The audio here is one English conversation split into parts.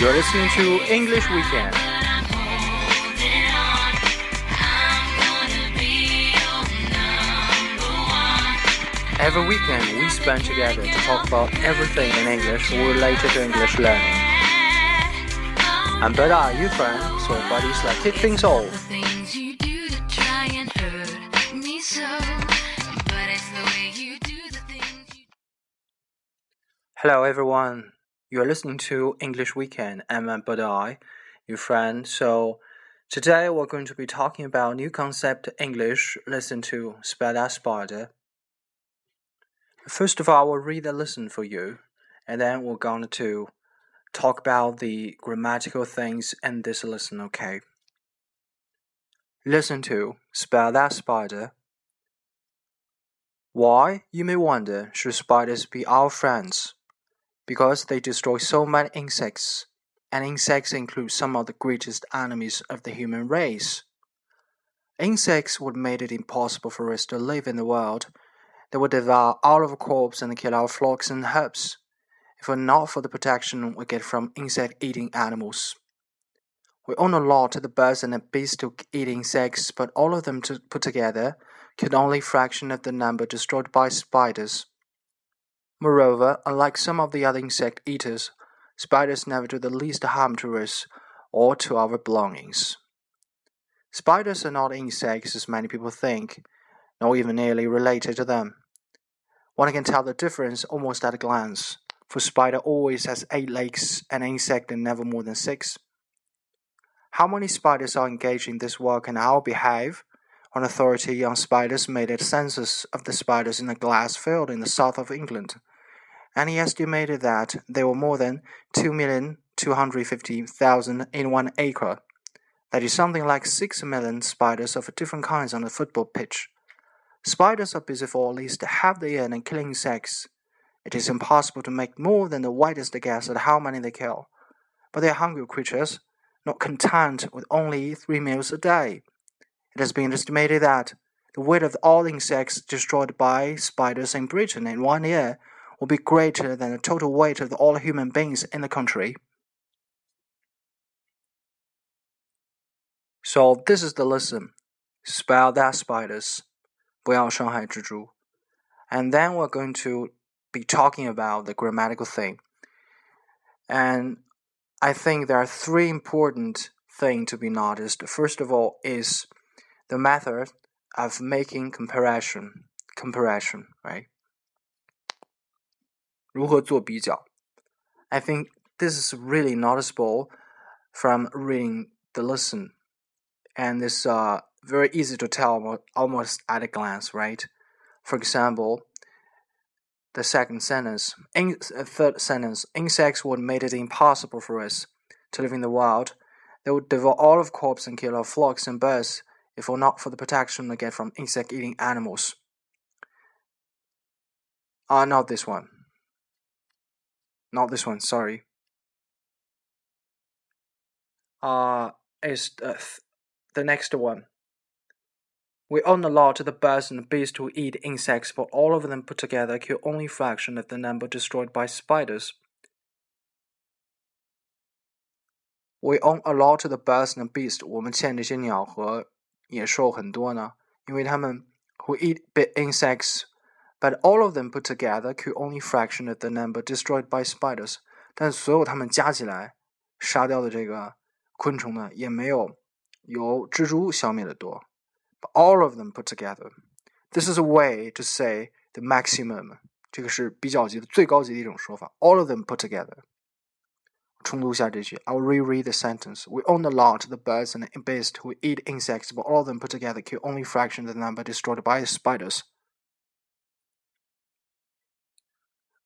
You're listening to English Weekend. Every weekend we spend together to talk about everything in English related to English learning. I'm Bella, you friend, so buddies like kick things off. Hello everyone. You're listening to English Weekend. I'm Budai, your friend. So today we're going to be talking about new concept English. Listen to spare that spider. First of all, we'll read the lesson for you, and then we're going to talk about the grammatical things in this lesson. Okay. Listen to spare that spider. Why, you may wonder, should spiders be our friends? Because they destroy so many insects, and insects include some of the greatest enemies of the human race. Insects would make it impossible for us to live in the world. They would devour all of our crops and kill our flocks and herds, if it were not for the protection we get from insect-eating animals. We own a lot of the birds and the beasts to eat insects, but all of them to put together could only fraction of the number destroyed by spiders. Moreover, unlike some of the other insect eaters, spiders never do the least harm to us or to our belongings. Spiders are not insects as many people think, nor even nearly related to them. One can tell the difference almost at a glance, for spider always has eight legs and insect never more than six. How many spiders are engaged in this work and how behave? An authority on spiders made a census of the spiders in a glass field in the south of England and he estimated that there were more than 2,250,000 in one acre. That is something like 6 million spiders of different kinds on a football pitch. Spiders are busy for at least half the year in killing insects. It is impossible to make more than the widest guess at how many they kill. But they are hungry creatures, not content with only three meals a day. It has been estimated that the weight of all insects destroyed by spiders in Britain in one year will be greater than the total weight of all human beings in the country. So this is the lesson. Spare that spiders. 不要伤害蜘蛛. And then we're going to be talking about the grammatical thing. And I think there are three important things to be noticed. First of all is the method of making comparison. Comparison, right? 如何做比较？I think this is really noticeable from reading the lesson, and it's uh, very easy to tell almost at a glance, right? For example, the second sentence, in, uh, third sentence, insects would make it impossible for us to live in the wild. They would devour all of crops and kill our flocks and birds if it were not for the protection they get from insect-eating animals. Ah, uh, not this one. Not this one, sorry. Uh, is the, the next one. We own a lot of the birds and beasts who eat insects, but all of them put together kill only a fraction of the number destroyed by spiders. We own a lot of the birds and beasts. 我们欠这些鸟和野兽很多呢，因为它们 who eat big insects but all of them put together kill only fraction of the number destroyed by spiders。但所有它们加起来杀掉的这个昆虫呢，也没有由蜘蛛消灭的多。But all of them put together, this is a way to say the maximum。这个是比较级的最高级的一种说法。All of them put together。重读一下这句，I'll reread the sentence. We own a lot the birds and beasts who eat insects, but all of them put together kill only fraction of the number destroyed by spiders.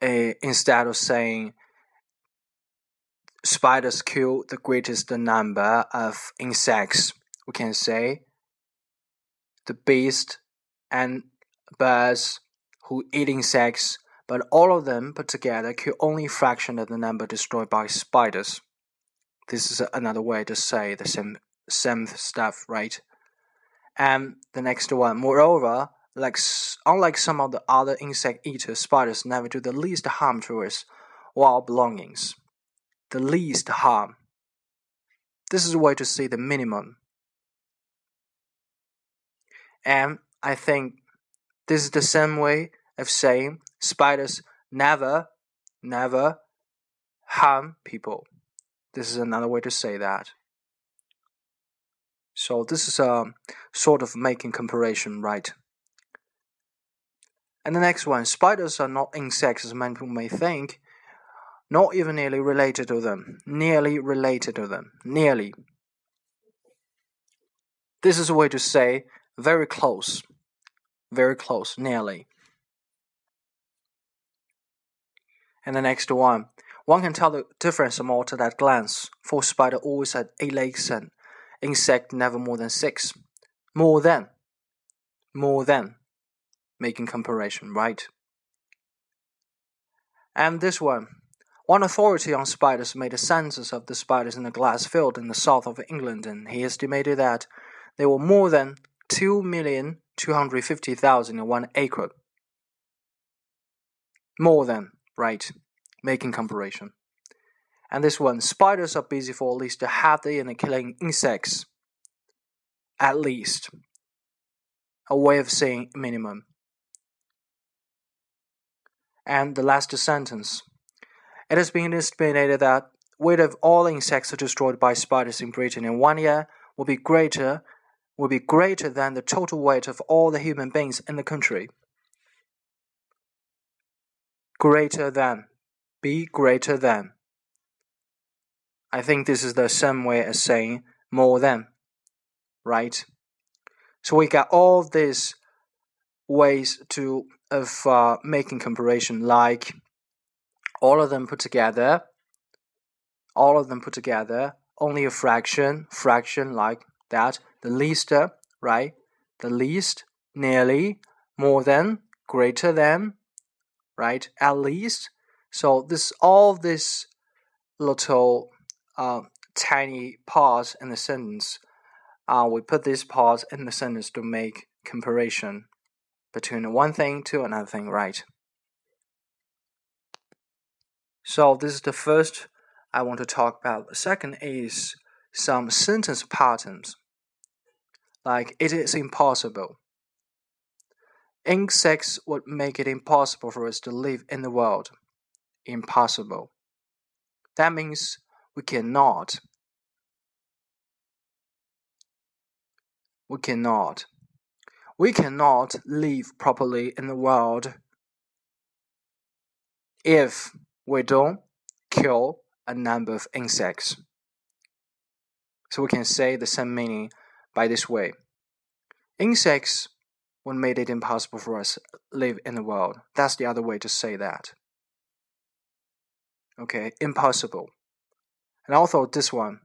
Instead of saying spiders kill the greatest number of insects, we can say the beast and birds who eat insects, but all of them put together kill only a fraction of the number destroyed by spiders. This is another way to say the same same stuff, right? And the next one, moreover, like, unlike some of the other insect eaters, spiders never do the least harm to us or our belongings. the least harm. This is a way to say the minimum. And I think this is the same way of saying spiders never, never harm people. This is another way to say that. So this is a sort of making comparison, right? And the next one, spiders are not insects as many people may think, not even nearly related to them. Nearly related to them. Nearly. This is a way to say very close. Very close, nearly. And the next one, one can tell the difference almost at that glance, for spider always had eight legs and insect never more than six. More than. More than. Making comparison, right? And this one. One authority on spiders made a census of the spiders in a glass field in the south of England, and he estimated that there were more than 2,250,000 in one acre. More than, right, making comparison. And this one, spiders are busy for at least a half day in killing insects. At least. A way of saying minimum. And the last sentence. It has been estimated that weight of all insects destroyed by spiders in Britain in one year will be greater will be greater than the total weight of all the human beings in the country. Greater than. Be greater than. I think this is the same way as saying more than. Right? So we got all these ways to of uh, making comparison like all of them put together, all of them put together, only a fraction, fraction like that, the least, right? The least, nearly, more than, greater than, right? At least. So this all this little uh, tiny pause in the sentence, uh, we put this pause in the sentence to make comparison between one thing to another thing, right? So this is the first I want to talk about. The second is some sentence patterns. Like it is impossible. Insects would make it impossible for us to live in the world. Impossible. That means we cannot. We cannot. We cannot live properly in the world if we don't kill a number of insects. So we can say the same meaning by this way. Insects would made it impossible for us to live in the world. That's the other way to say that. Okay, impossible. And also this one.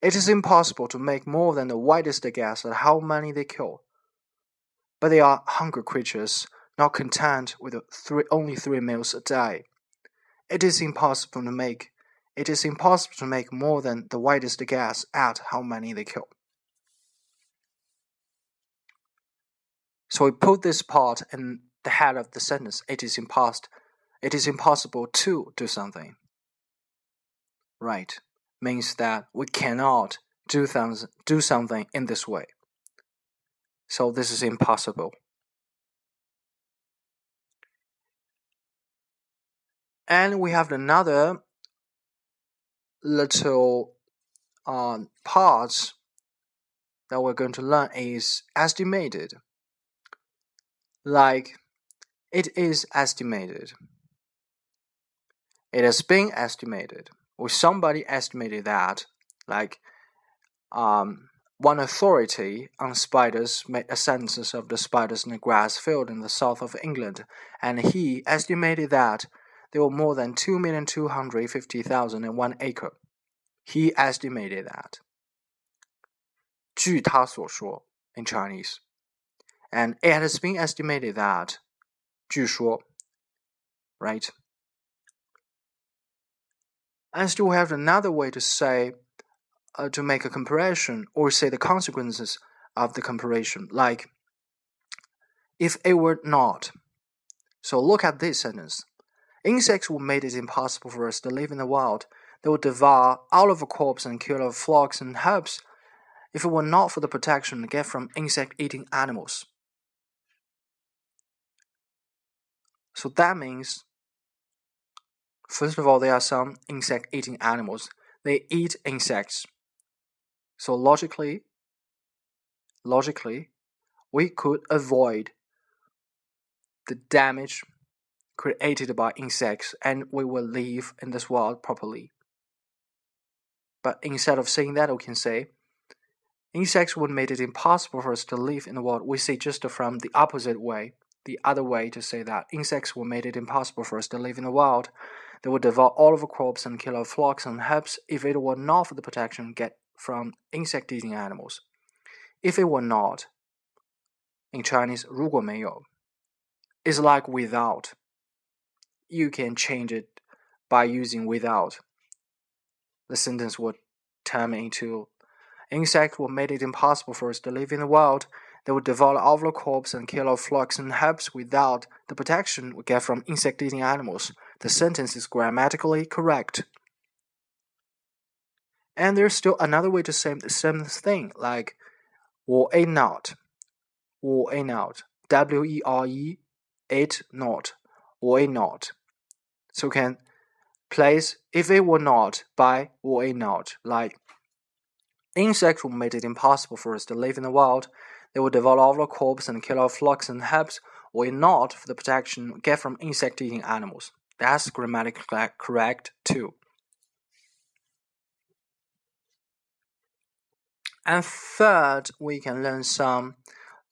It is impossible to make more than the widest guess at how many they kill. But they are hungry creatures, not content with three, only three meals a day. It is impossible to make it is impossible to make more than the widest guess at how many they kill. So we put this part in the head of the sentence. It is impossible. It is impossible to do something. Right means that we cannot do things do something in this way. So this is impossible. And we have another little uh, parts that we're going to learn is estimated. Like, it is estimated. It has been estimated, or somebody estimated that. Like, um, one authority on spiders made a census of the spiders in a grass field in the south of England, and he estimated that there were more than 2,250,000 in one acre. He estimated that. 据他所说 in Chinese. And it has been estimated that 据说 right? And still have another way to say uh, to make a comparison or say the consequences of the comparison, like if it were not. So look at this sentence. Insects would make it impossible for us to live in the wild. They would devour all of our crops and kill our flocks and herbs if it were not for the protection we get from insect eating animals. So that means, first of all, there are some insect eating animals. They eat insects. So logically, logically, we could avoid the damage created by insects and we will live in this world properly. But instead of saying that, we can say insects would make it impossible for us to live in the world. We say just from the opposite way, the other way to say that insects would make it impossible for us to live in the wild. They would devour all of our crops and kill our flocks and herds if it were not for the protection get from insect eating animals. If it were not, in Chinese, 如果没有 is like without. You can change it by using without. The sentence would turn into Insects would make it impossible for us to live in the world. They would devour all our crops and kill our flocks and herbs without the protection we get from insect eating animals. The sentence is grammatically correct. And there's still another way to say the same thing, like 我 a not. 我 a not. W E R E it not or a not. So can place if it were not by or a not, like insects would make it impossible for us to live in the wild. They would devour our crops and kill our flocks and herds, or not for the protection we get from insect eating animals. That's grammatically correct too. And third, we can learn some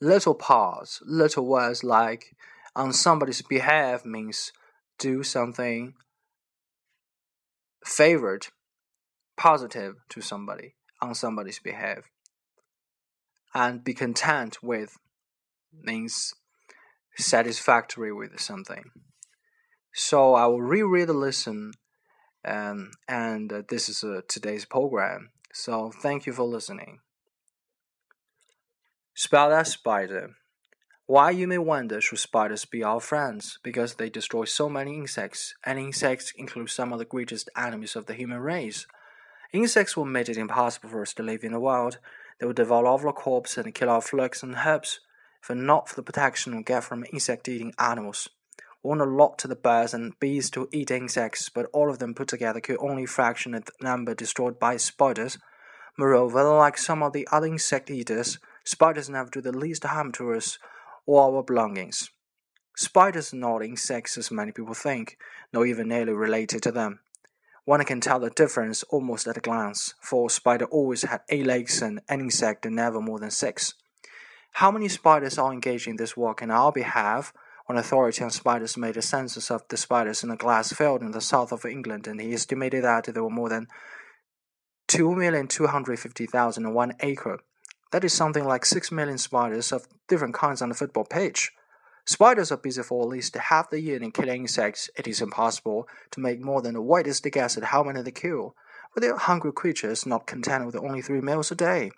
little parts, little words like on somebody's behalf means do something favored, positive to somebody on somebody's behalf. And be content with means satisfactory with something. So I will reread the lesson, um, and uh, this is uh, today's program. So thank you for listening. Spare that spider. Why you may wonder should spiders be our friends? Because they destroy so many insects, and insects include some of the greatest enemies of the human race. Insects will make it impossible for us to live in the wild. They will devour our crops and kill our flocks and herbs, if not for the protection we get from insect-eating animals. We want a lot to the birds and bees to eat insects, but all of them put together could only fraction of the number destroyed by spiders. Moreover, like some of the other insect eaters, spiders never do the least harm to us or our belongings. Spiders are not insects as many people think, nor even nearly related to them. One can tell the difference almost at a glance, for a spider always had eight legs and an insect never more than six. How many spiders are engaged in this work on our behalf? One authority on spiders made a census of the spiders in a glass field in the south of England, and he estimated that there were more than 2,250,000 in one acre. That is something like 6 million spiders of different kinds on the football pitch. Spiders are busy for at least half the year in killing insects. It is impossible to make more than the widest guess at how many they kill. But they are hungry creatures, not content with only three meals a day.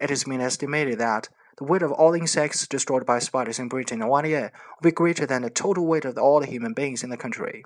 It has been estimated that the weight of all insects destroyed by spiders in Britain in one year will be greater than the total weight of all the human beings in the country.